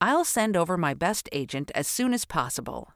I'll send over my best agent as soon as possible.